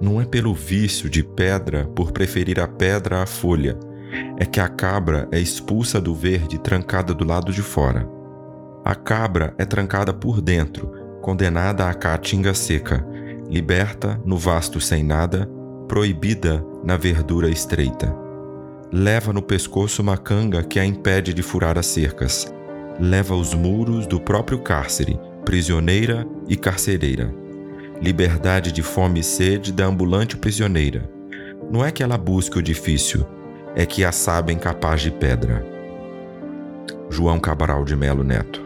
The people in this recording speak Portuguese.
Não é pelo vício de pedra por preferir a pedra à folha, é que a cabra é expulsa do verde trancada do lado de fora. A cabra é trancada por dentro, condenada à caatinga seca, liberta no vasto sem nada, proibida na verdura estreita. Leva no pescoço uma canga que a impede de furar as cercas. Leva os muros do próprio cárcere, prisioneira e carcereira. Liberdade de fome e sede da ambulante prisioneira. Não é que ela busque o difícil, é que a sabem capaz de pedra. João Cabral de Melo Neto